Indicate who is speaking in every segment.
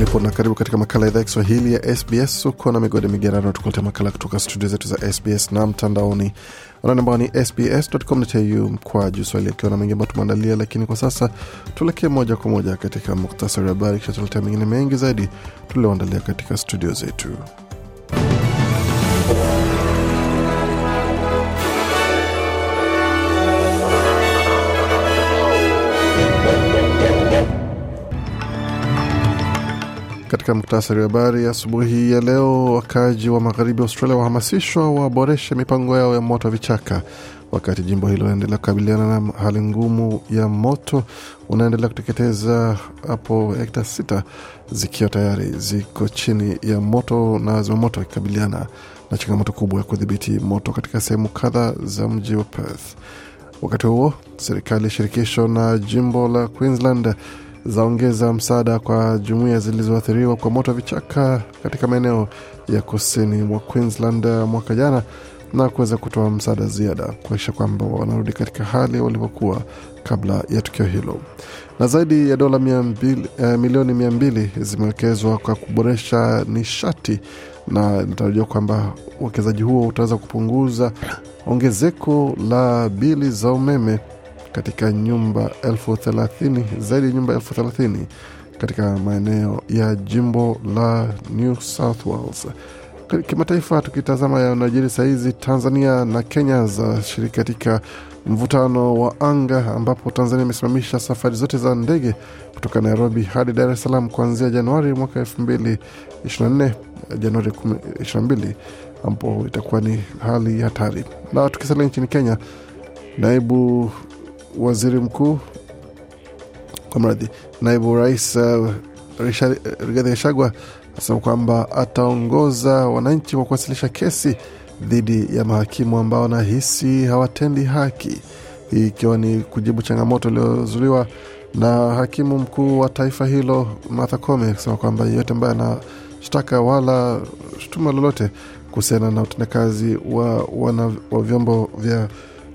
Speaker 1: jambo pote lipo na karibu katika makala ya idhaa ya kiswahili ya sbs uko na migode migerano tukuletea makala kutoka studio zetu za sbs na mtandaoni. Anani ambao ni sbs.com.au mkwa juu swahili akiwa na mengi ambayo tumeandalia lakini kwa sasa tuelekee moja kwa moja katika muktasari wa habari kisha tuletea mengine mengi zaidi tulioandalia katika studio zetu Katika muktasari wa habari asubuhi ya leo, wakaaji wa magharibi Australia wahamasishwa waboreshe mipango yao ya moto vichaka, wakati jimbo hilo linaendelea kukabiliana na hali ngumu ya moto unaendelea kuteketeza hapo hekta sita zikiwa tayari ziko chini ya moto na zimamoto wakikabiliana na changamoto kubwa ya kudhibiti moto katika sehemu kadhaa za mji wa Perth. Wakati huo serikali shirikisho na jimbo la Queensland zaongeza msaada kwa jumuiya zilizoathiriwa kwa moto vichaka katika maeneo ya kusini mwa Queensland mwaka jana na kuweza kutoa msaada ziada kuakisha kwamba wanarudi katika hali walivyokuwa kabla ya tukio hilo. Na zaidi ya dola eh, milioni mia mbili zimewekezwa kwa kuboresha nishati na inatarajiwa kwamba uwekezaji huo utaweza kupunguza ongezeko la bili za umeme katika nyumba elfu thelathini zaidi ya nyumba elfu thelathini katika maeneo ya jimbo la New South Wales. Kimataifa, tukitazama yanayojiri sahizi, Tanzania na Kenya zashiriki katika mvutano wa anga, ambapo Tanzania imesimamisha safari zote za ndege kutoka Nairobi hadi Dar es Salaam kuanzia Januari mwaka elfu mbili ishirini na nne Januari ishirini na mbili ambapo itakuwa ni hali hatari. Na tukisalia nchini Kenya, naibu waziri mkuu kwa mradhi naibu rais uh, Rigathi Gachagua asema kwamba ataongoza wananchi kwa kuwasilisha kesi dhidi ya mahakimu ambao wanahisi hawatendi haki, hii ikiwa ni kujibu changamoto iliyozuliwa na hakimu mkuu wa taifa hilo Martha Koome akisema kwamba yeyote ambaye anashtaka wala shutuma lolote kuhusiana na utendakazi wa, wana, wa vyombo vya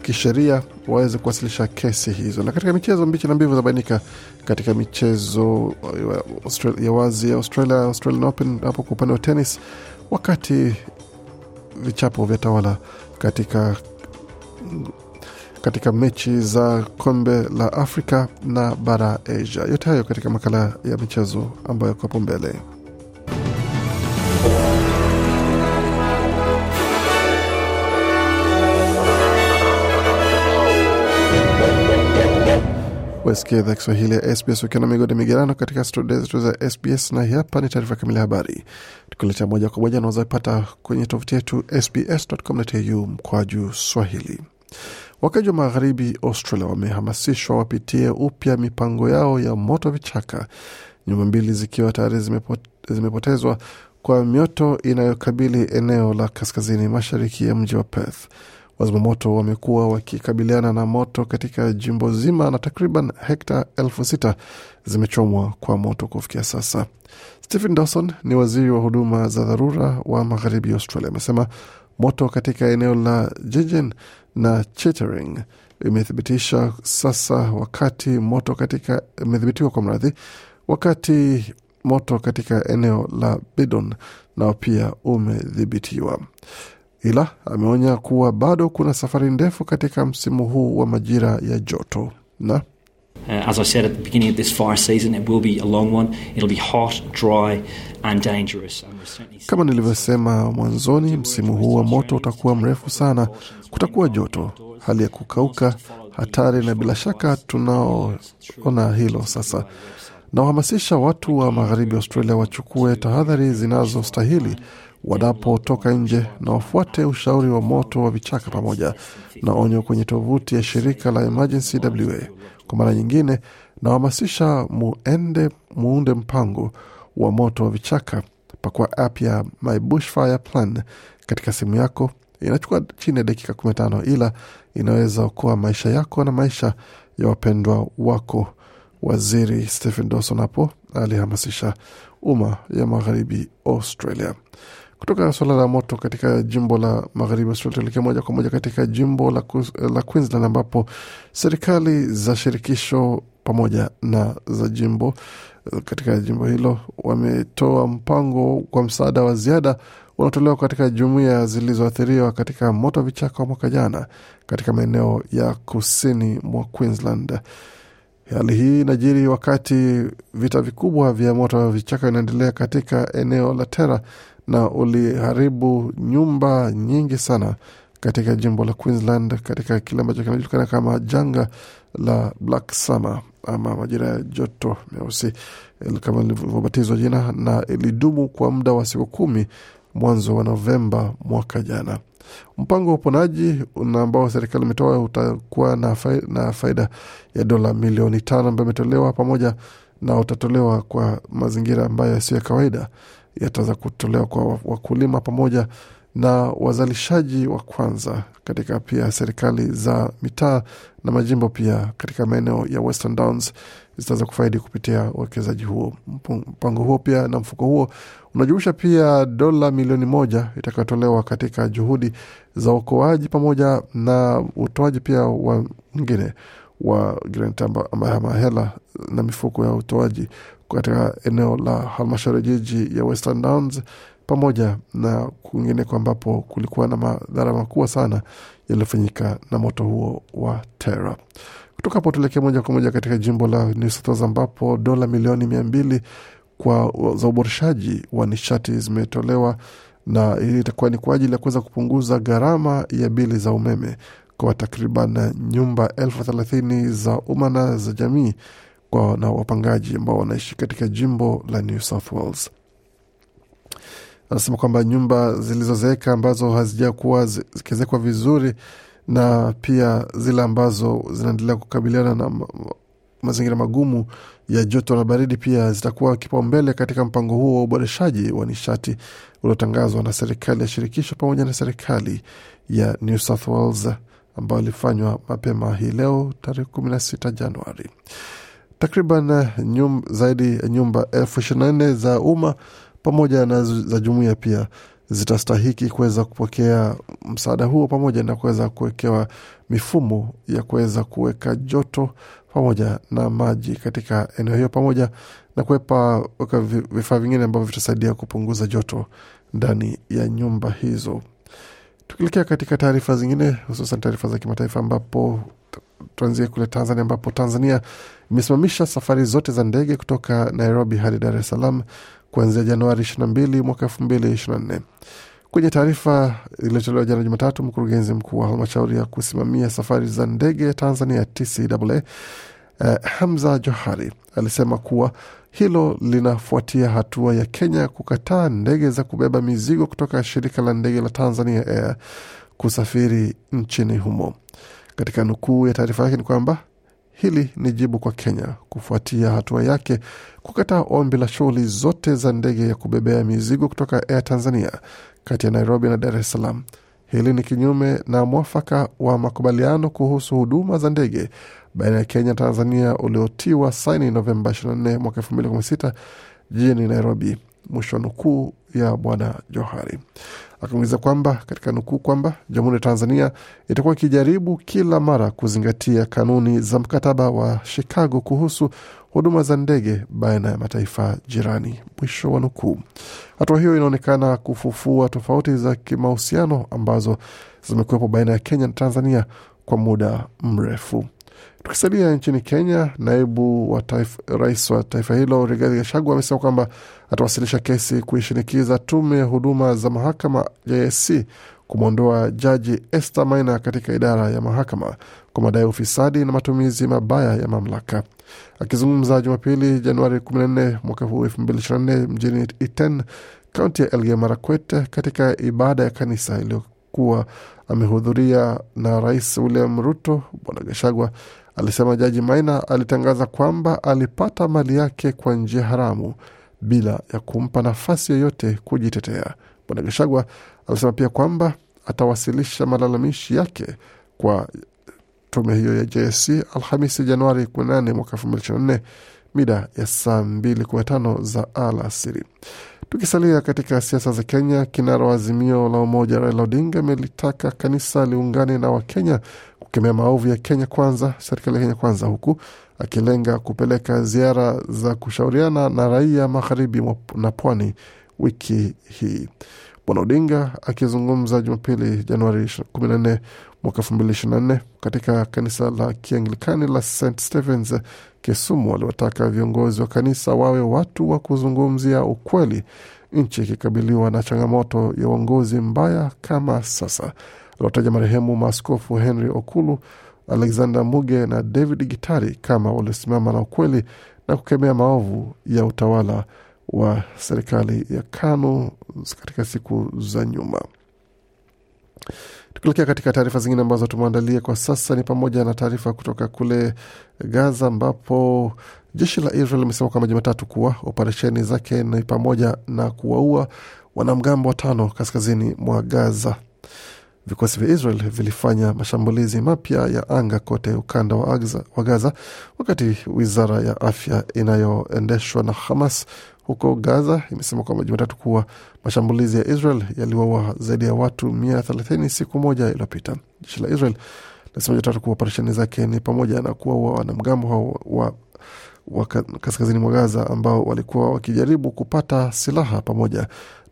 Speaker 1: kisheria waweze kuwasilisha kesi hizo. Na katika michezo, mbichi na mbivu zabainika katika michezo ya wazi ya Australia, Australian Open hapo kwa upande wa tenis, wakati vichapo vya tawala katika katika mechi za kombe la Afrika na bara Asia. Yote hayo katika makala ya michezo ambayo yako hapo mbele. Wasikia idhaa Kiswahili ya SBS ukiwa na migodi migerano katika studio zetu za SBS, na hapa ni taarifa kamili ya habari tukiletea moja kwa moja unawezapata kwenye tovuti yetu sbs.com.au mkwaju swahili. Wakaji wa magharibi Australia wamehamasishwa wapitie upya mipango yao ya moto vichaka, nyumba mbili zikiwa tayari zimepotezwa kwa mioto inayokabili eneo la kaskazini mashariki ya mji wa Perth. Wazimamoto wamekuwa wakikabiliana na moto katika jimbo zima na takriban hekta elfu sita zimechomwa kwa moto kufikia sasa. Stephen Dawson ni waziri wa huduma za dharura wa magharibi Australia, amesema moto katika eneo la Jejen na Chittering imethibitisha sasa, wakati moto katika imethibitiwa kwa mradhi, wakati moto katika eneo la Bidon nao pia umedhibitiwa ila ameonya kuwa bado kuna safari ndefu katika msimu huu wa majira ya joto na
Speaker 2: Uh, as I said at the beginning of this fire season, it will be a long one. It'll be hot, dry, and dangerous. And certainly
Speaker 1: kama nilivyosema mwanzoni, msimu huu wa moto utakuwa mrefu sana, kutakuwa joto, hali ya kukauka, hatari, na bila shaka tunaoona hilo sasa na wahamasisha watu wa magharibi Australia wachukue tahadhari zinazostahili wanapotoka nje na wafuate ushauri wa moto wa vichaka pamoja na onyo kwenye tovuti ya shirika la Emergency WA. Kwa mara nyingine, nawahamasisha muende muunde mpango wa moto wa vichaka. Pakua app ya My Bushfire Plan katika simu yako. Inachukua chini ya dakika 15 ila inaweza kuwa maisha yako na maisha ya wapendwa wako. Waziri Stephen Dawson hapo alihamasisha umma ya magharibi Australia. Kutoka suala la moto katika jimbo la magharibi Australia, tuelekea moja kwa moja katika jimbo la, la Queensland ambapo serikali za shirikisho pamoja na za jimbo katika jimbo hilo wametoa mpango kwa msaada wa ziada unaotolewa katika jumuiya zilizoathiriwa katika moto vichaka wa mwaka jana katika maeneo ya kusini mwa Queensland. Hali hii inajiri wakati vita vikubwa vya moto wa vichaka vinaendelea katika eneo la Tera na uliharibu nyumba nyingi sana katika jimbo la Queensland katika kile ambacho kinajulikana kama janga la Black Summer ama majira ya joto meusi kama ilivyobatizwa jina, na ilidumu kwa muda wa siku kumi mwanzo wa Novemba mwaka jana. Mpango wa uponaji na ambao serikali imetoa utakuwa na faida, na faida ya dola milioni tano ambayo imetolewa pamoja na utatolewa kwa mazingira ambayo yasiyo ya kawaida. Yataweza kutolewa kwa wakulima pamoja na wazalishaji wa kwanza katika pia serikali za mitaa na majimbo pia katika maeneo ya Western Downs zitaweza kufaidi kupitia uwekezaji huo. Mpango huo pia na mfuko huo unajumuisha pia dola milioni moja itakayotolewa katika juhudi za uokoaji pamoja na utoaji pia wa mwingine wa grant ama hela na mifuko ya utoaji katika eneo la halmashauri jiji ya Western Downs pamoja na kwingineko ambapo kulikuwa na madhara makubwa sana yaliyofanyika na moto huo wa Terra. Kutoka hapo tuelekee moja kwa moja katika jimbo la New South Wales ambapo dola milioni mia mbili kwa za uboreshaji wa nishati zimetolewa, na itakuwa ni kwa ajili ya kuweza kupunguza gharama ya bili za umeme kwa takriban nyumba elfu thelathini za umma na za jamii kwa na wapangaji ambao wanaishi katika jimbo la New South Wales. Anasema kwamba nyumba zilizozeeka ambazo hazijakuwa zikiezekwa vizuri na pia zile ambazo zinaendelea kukabiliana na mazingira magumu ya joto na baridi pia zitakuwa kipaumbele katika mpango huo wa uboreshaji wa nishati uliotangazwa na serikali ya shirikisho pamoja na serikali ya New South Wales ambayo ilifanywa mapema hii leo tarehe kumi na sita Januari. Takriban nyum, zaidi ya nyumba elfu ishirini na nne za umma pamoja na za jumuiya pia zitastahiki kuweza kupokea msaada huo pamoja na kuweza kuwekewa mifumo ya kuweza kuweka joto pamoja na maji katika eneo hiyo pamoja na kuwepa vifaa vingine ambavyo vitasaidia kupunguza joto ndani ya nyumba hizo. Tukielekea katika taarifa zingine, hususan taarifa za kimataifa, ambapo tuanzie kule Tanzania, ambapo Tanzania imesimamisha safari zote za ndege kutoka Nairobi hadi Dar es Salaam kuanzia Januari 22 mwaka 2024. Kwenye taarifa iliyotolewa jana Jumatatu, mkurugenzi mkuu wa halmashauri ya kusimamia safari za ndege ya Tanzania TCAA Uh, Hamza Johari alisema kuwa hilo linafuatia hatua ya Kenya kukataa ndege za kubeba mizigo kutoka shirika la ndege la Tanzania Air kusafiri nchini humo. Katika nukuu ya taarifa yake ni kwamba hili ni jibu kwa Kenya kufuatia hatua yake kukataa ombi la shughuli zote za ndege ya kubebea mizigo kutoka Air Tanzania kati ya Nairobi na Dar es Salaam. Hili ni kinyume na mwafaka wa makubaliano kuhusu huduma za ndege baina ya Kenya na Tanzania uliotiwa saini Novemba 24 mwaka 2016 jijini Nairobi. Mwisho wa nukuu ya Bwana Johari akaongeza kwamba katika nukuu kwamba Jamhuri ya Tanzania itakuwa ikijaribu kila mara kuzingatia kanuni za mkataba wa Chicago kuhusu huduma za ndege baina ya mataifa jirani. Mwisho wa nukuu. Hatua hiyo inaonekana kufufua tofauti za kimahusiano ambazo zimekuwepo baina ya Kenya na Tanzania kwa muda mrefu. Tukisalia nchini Kenya, naibu wa taif, rais wa taifa hilo Rigathi Gachagua amesema kwamba atawasilisha kesi kuishinikiza tume ya huduma za mahakama JSC kumwondoa jaji Esther Maina katika idara ya mahakama kwa madai ya ufisadi na matumizi mabaya ya mamlaka. Akizungumza Jumapili Januari 14 mwaka huu 2024 mjini Iten, kaunti ya Elgeyo Marakwet, katika ibada ya kanisa iliyokuwa amehudhuria na Rais William Ruto, Bwana Gashagwa alisema Jaji Maina alitangaza kwamba alipata mali yake kwa njia haramu bila ya kumpa nafasi yoyote kujitetea. Bwana Gashagwa alisema pia kwamba atawasilisha malalamishi yake kwa tume hiyo ya JSC Alhamisi Januari 18 mwaka 2024 mida ya saa 2:15 za alasiri. Tukisalia katika siasa za Kenya, kinara wa Azimio la Umoja Raila Odinga amelitaka kanisa liungane na Wakenya kukemea maovu ya Kenya Kwanza, serikali ya Kenya Kwanza, huku akilenga kupeleka ziara za kushauriana na raia magharibi na pwani wiki hii. Bwana Odinga akizungumza Jumapili Januari 14 mwaka 2024 katika kanisa la Kianglikani la St Stephens Kisumu, Waliwataka viongozi wa kanisa wawe watu wa kuzungumzia ukweli, nchi ikikabiliwa na changamoto ya uongozi mbaya kama sasa. Aliwataja marehemu maaskofu Henry Okulu, Alexander Muge na David Gitari kama waliosimama na ukweli na kukemea maovu ya utawala wa serikali ya KANU katika siku za nyuma. Tukielekea katika taarifa zingine ambazo tumeandalia kwa sasa ni pamoja na taarifa kutoka kule Gaza ambapo jeshi la Israel limesema kwamba Jumatatu kuwa operesheni zake ni pamoja na kuwaua wanamgambo watano kaskazini mwa Gaza. Vikosi vya Israel vilifanya mashambulizi mapya ya anga kote ukanda wa, Gaza, wakati wizara ya afya inayoendeshwa na Hamas huko Gaza imesema kwamba Jumatatu kuwa mashambulizi ya Israel yaliwaua zaidi ya watu mia thelathini siku moja iliyopita. Jeshi la Israel linasema Jumatatu kuwa operesheni zake ni pamoja na kuwaua wanamgambo wa, wa kaskazini mwa Gaza ambao walikuwa wakijaribu kupata silaha pamoja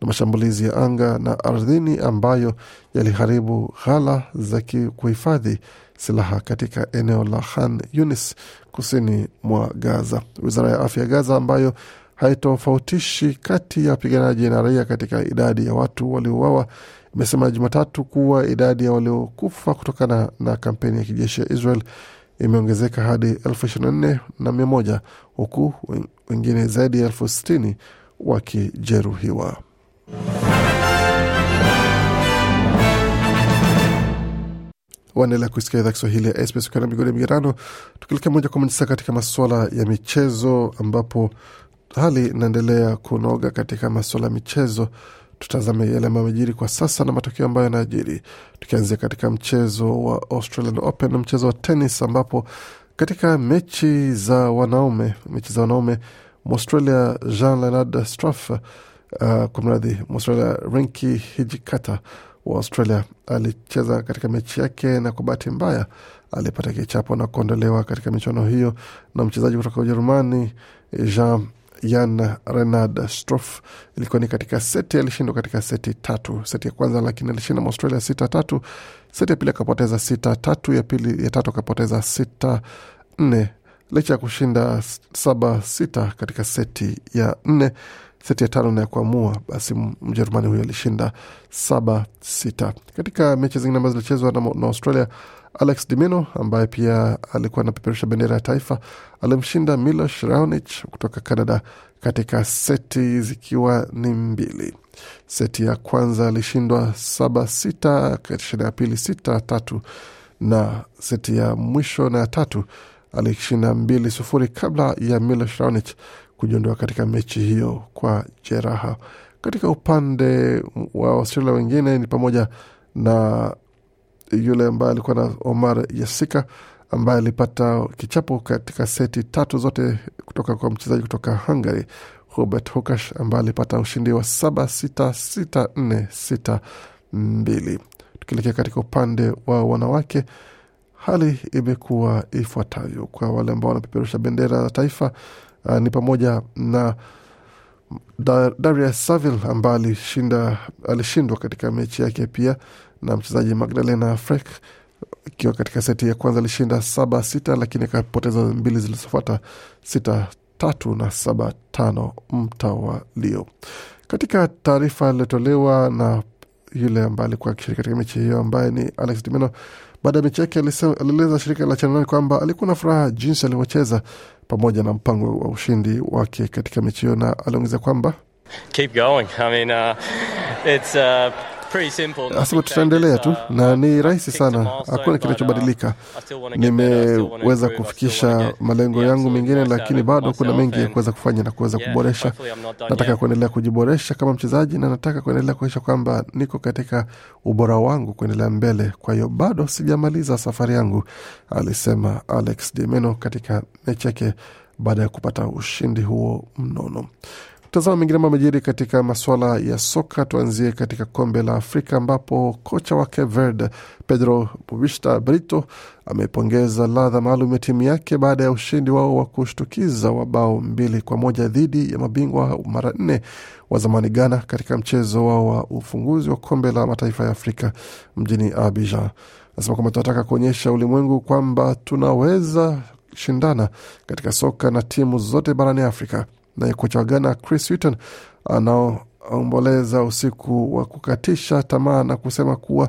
Speaker 1: na mashambulizi ya anga na ardhini ambayo yaliharibu ghala za kuhifadhi silaha katika eneo la Khan Yunis kusini mwa Gaza. Wizara ya afya ya Gaza ambayo haitofautishi kati ya wapiganaji na raia katika idadi ya watu waliouawa imesema Jumatatu kuwa idadi ya waliokufa kutokana na kampeni ya kijeshi ya Israel imeongezeka hadi elfu ishirini na nne na mia moja huku wengine zaidi ya elfu sitini wakijeruhiwa. Waendelea kusikia idhaa Kiswahili ya SBS ukiwa na migodi migerano. Tukielekea moja kwa moja sasa katika masuala ya michezo, ambapo hali inaendelea kunoga katika masuala ya michezo. Tutazame yale ambayo amejiri kwa sasa na matokeo ambayo yanajiri, tukianzia katika mchezo wa Australian Open mchezo wa tenis, ambapo katika mechi za wanaume mechi za wanaume Mwaustralia Jean Leonard Struff uh, kwa Mwaustralia Renki Hijikata wa Australia alicheza katika mechi yake na kwa bahati mbaya alipata kichapo na kuondolewa katika michuano hiyo na mchezaji kutoka Ujerumani Jean Jan Renard Struff. Ilikuwa ni katika seti, alishindwa katika seti tatu. Seti ya kwanza lakini alishinda Australia sita tatu. Seti ya pili akapoteza sita tatu, ya pili ya tatu akapoteza sita nne licha ya kushinda saba sita katika seti ya nne. Seti ya tano na ya kuamua, basi Mjerumani huyo alishinda saba sita. Katika mechi zingine ambazo zilichezwa na, na Australia, Alex Dimino ambaye pia alikuwa anapeperusha bendera ya taifa alimshinda Milos Raonic kutoka Canada katika seti zikiwa ni mbili. Seti ya kwanza alishindwa saba sita, seti ya pili sita tatu, na seti ya mwisho na ya tatu alishinda mbili sufuri kabla ya Milos Raonic kujiondoa katika mechi hiyo kwa jeraha. Katika upande wa Australia wengine ni pamoja na yule ambaye alikuwa na Omar Yasika ambaye alipata kichapo katika seti tatu zote kutoka kwa mchezaji kutoka Hungary Hubert Hukash ambaye alipata ushindi wa saba sita sita nne sita mbili. Tukielekea katika upande wa wanawake hali imekuwa ifuatavyo kwa wale ambao wanapeperusha bendera ya taifa. Uh, ni pamoja na Darius Saville ambaye alishindwa katika mechi yake pia na mchezaji Magdalena Frek ikiwa katika seti ya kwanza alishinda saba sita, lakini akapoteza mbili zilizofuata sita tatu na saba tano mtawalio. Katika taarifa iliyotolewa na yule ambaye alikuwa akishiriki katika mechi hiyo ambaye ni Alex Dimeno baada ya mechi yake alieleza shirika la Channel kwamba alikuwa na furaha jinsi alivyocheza pamoja na mpango wa ushindi wake katika mechi hiyo, na aliongeza kwamba
Speaker 3: keep going. I mean, uh, it's uh.
Speaker 1: Asema tutaendelea tu na ni rahisi sana, hakuna kinachobadilika. Nimeweza kufikisha malengo yangu mengine, lakini bado kuna mengi ya kuweza kufanya na kuweza kuboresha. Nataka kuendelea kujiboresha kama mchezaji na nataka kuendelea kuonyesha kwamba niko katika ubora wangu kuendelea mbele. Kwa hiyo bado sijamaliza safari yangu, alisema Alex Dimeno katika mechi yake baada ya kupata ushindi huo mnono. Tazama mengine ambayo amejiri katika masuala ya soka. Tuanzie katika kombe la Afrika ambapo kocha wa Verde Pedro Bubista Brito amepongeza ladha maalum ya timu yake baada ya ushindi wao wa kushtukiza wa bao mbili kwa moja dhidi ya mabingwa mara nne wa zamani Ghana katika mchezo wao wa ufunguzi wa kombe la mataifa ya Afrika mjini Abidjan. Anasema kwamba tunataka kuonyesha ulimwengu kwamba tunaweza shindana katika soka na timu zote barani Afrika. Naye kocha wa Ghana Chris Hughton anaomboleza usiku wa kukatisha tamaa na kusema kuwa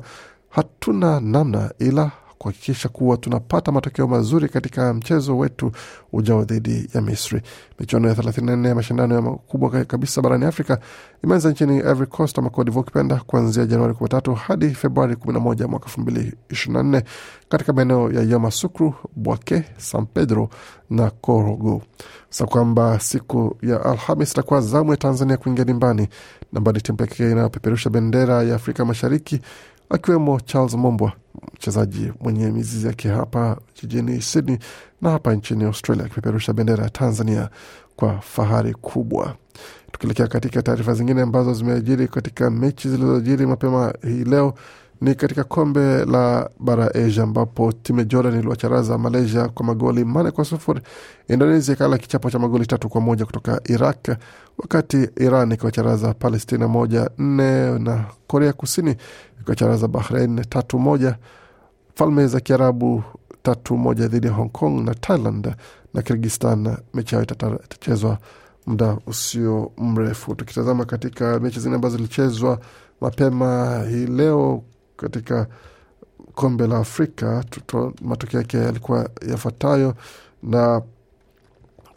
Speaker 1: hatuna namna ila kuhakikisha kuwa tunapata matokeo mazuri katika mchezo wetu ujao dhidi ya Misri. Michuano ya 34 ya mashindano ya makubwa kabisa barani Afrika imeanza nchini Ivory Coast ama Cote d'Ivoire ukipenda, kuanzia Januari 13 hadi Februari 11 mwaka 2024 katika maeneo ya Yamoussoukro, Bouake, San Pedro na Korogo. Sa kwamba siku ya Alhamis itakuwa zamu ya Tanzania kuingia dimbani, namba ni timu pekee inayopeperusha bendera ya Afrika Mashariki akiwemo Charles Mombwa, mchezaji mwenye mizizi yake hapa jijini Sydney na hapa nchini Australia, akipeperusha bendera ya Tanzania kwa fahari kubwa. Tukielekea katika taarifa zingine ambazo zimeajiri katika mechi zilizojiri mapema hii leo ni katika kombe la bara Asia ambapo timu ya Jordan iliwacharaza Malaysia kwa magoli manne kwa sufuri. Indonesia ikala kichapo cha magoli tatu kwa moja kutoka Iraq, wakati Iran ikiwacharaza Palestina moja nne na Korea Kusini ikiwacharaza Bahrain tatu moja. Falme za Kiarabu tatu moja dhidi ya Hong Kong na Thailand na Kirgistan. Mechi yao itachezwa muda usio mrefu. Tukitazama katika mechi zingine ambazo zilichezwa mapema hii leo katika kombe la Afrika, matokeo yake yalikuwa yafuatayo, na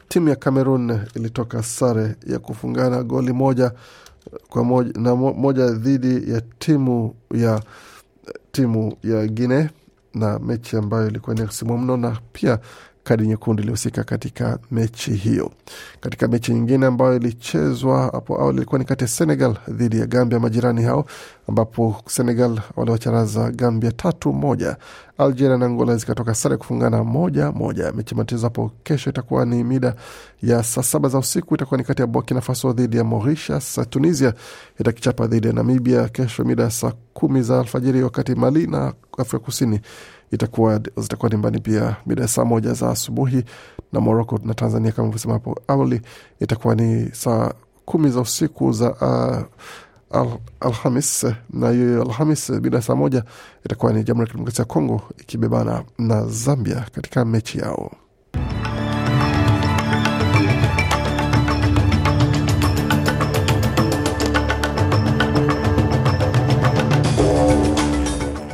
Speaker 1: timu ya Cameroon ilitoka sare ya kufungana goli moja kwa moja, na moja dhidi ya timu ya timu ya Guinea, na mechi ambayo ilikuwa ni simu mno na pia kadi nyekundu ilihusika katika mechi hiyo. Katika mechi nyingine ambayo ilichezwa hapo awali ilikuwa ni kati ya Senegal dhidi ya Gambia, majirani hao, ambapo Senegal waliwacharaza Gambia tatu moja. Algeria na Angola zikatoka sare kufungana moja moja. Mechi matezo hapo kesho itakuwa ni mida ya saa saba za usiku, itakuwa ni kati ya Burkina Faso dhidi ya Mauritius. Tunisia itakichapa dhidi ya Namibia kesho mida ya saa kumi za alfajiri, wakati Mali na Afrika Kusini itakuwa zitakuwa dimbani pia mida ya saa moja za asubuhi, na Morocco na Tanzania kama vyosema hapo awali itakuwa ni saa kumi za usiku za uh, al, Alhamis na hiyo Alhamis bila saa moja itakuwa ni Jamhuri ya Kidemokrasia ya Kongo ikibebana na Zambia katika mechi yao.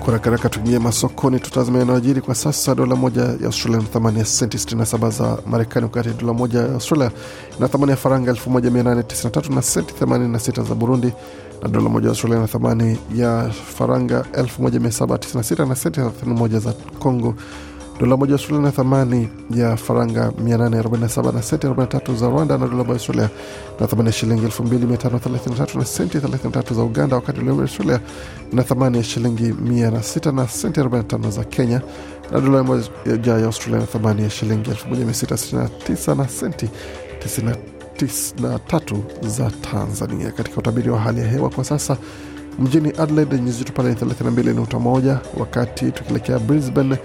Speaker 1: Kurakaraka tuingie masokoni, tutazame yanayojiri kwa sasa. Dola moja ya Australia na thamani ya senti 67 za Marekani, wakati dola moja ya Australia na thamani ya faranga 1893 na senti 86 za Burundi, na dola moja ya Australia na thamani ya faranga 1796 na senti 31 za Congo. Dola moja Australia na thamani ya faranga 847 na senti 43 za Rwanda, na dola moja Australia na thamani ya shilingi 2533 na senti 33 za Uganda, wakati dola moja Australia na thamani ya shilingi 106 na senti 45 za Kenya, na dola moja ya Australia na thamani ya shilingi 1669 na senti 93 za Tanzania. Katika utabiri wa hali ya hewa kwa sasa mjini Adelaide nyuzi joto pale ni 32.1, wakati tukielekea Brisbane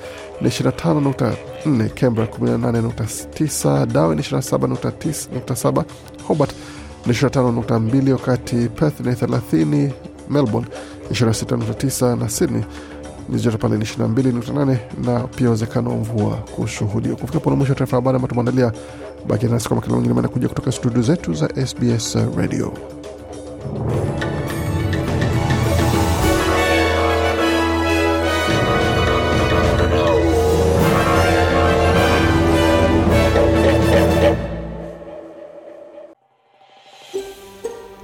Speaker 1: ni 25.4, Canberra 18.9, Darwin ni 27.7, Hobart ni 25.2, wakati Perth ni 30, Melbourne 26.9 na Sydney nyuzi joto pale ni 22.8 na pia uwezekano wa mvua kushuhudiwa. Kufika pona mwisho wa taarifa habari ambayo tumeandalia. Baki nasi kwa makala mengine manakuja kutoka studio zetu za SBS Radio.